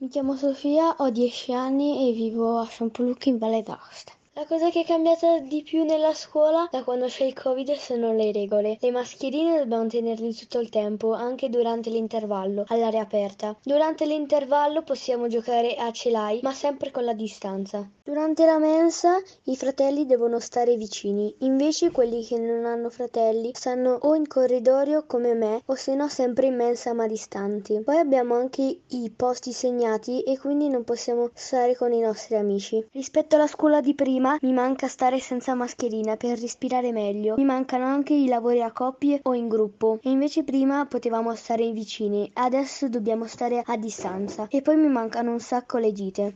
Mi chiamo Sofia, ho 10 anni e vivo a Sampoluc in Valle d'Aosta. La cosa che è cambiata di più nella scuola da quando c'è il Covid sono le regole. Le mascherine dobbiamo tenerle tutto il tempo, anche durante l'intervallo, all'aria aperta. Durante l'intervallo possiamo giocare a celai, ma sempre con la distanza. Durante la mensa i fratelli devono stare vicini, invece quelli che non hanno fratelli stanno o in corridoio come me o se no sempre in mensa ma distanti. Poi abbiamo anche i posti segnati e quindi non possiamo stare con i nostri amici. Rispetto alla scuola di prima mi manca stare senza mascherina per respirare meglio. Mi mancano anche i lavori a coppie o in gruppo. E invece prima potevamo stare vicini, adesso dobbiamo stare a distanza. E poi mi mancano un sacco le gite.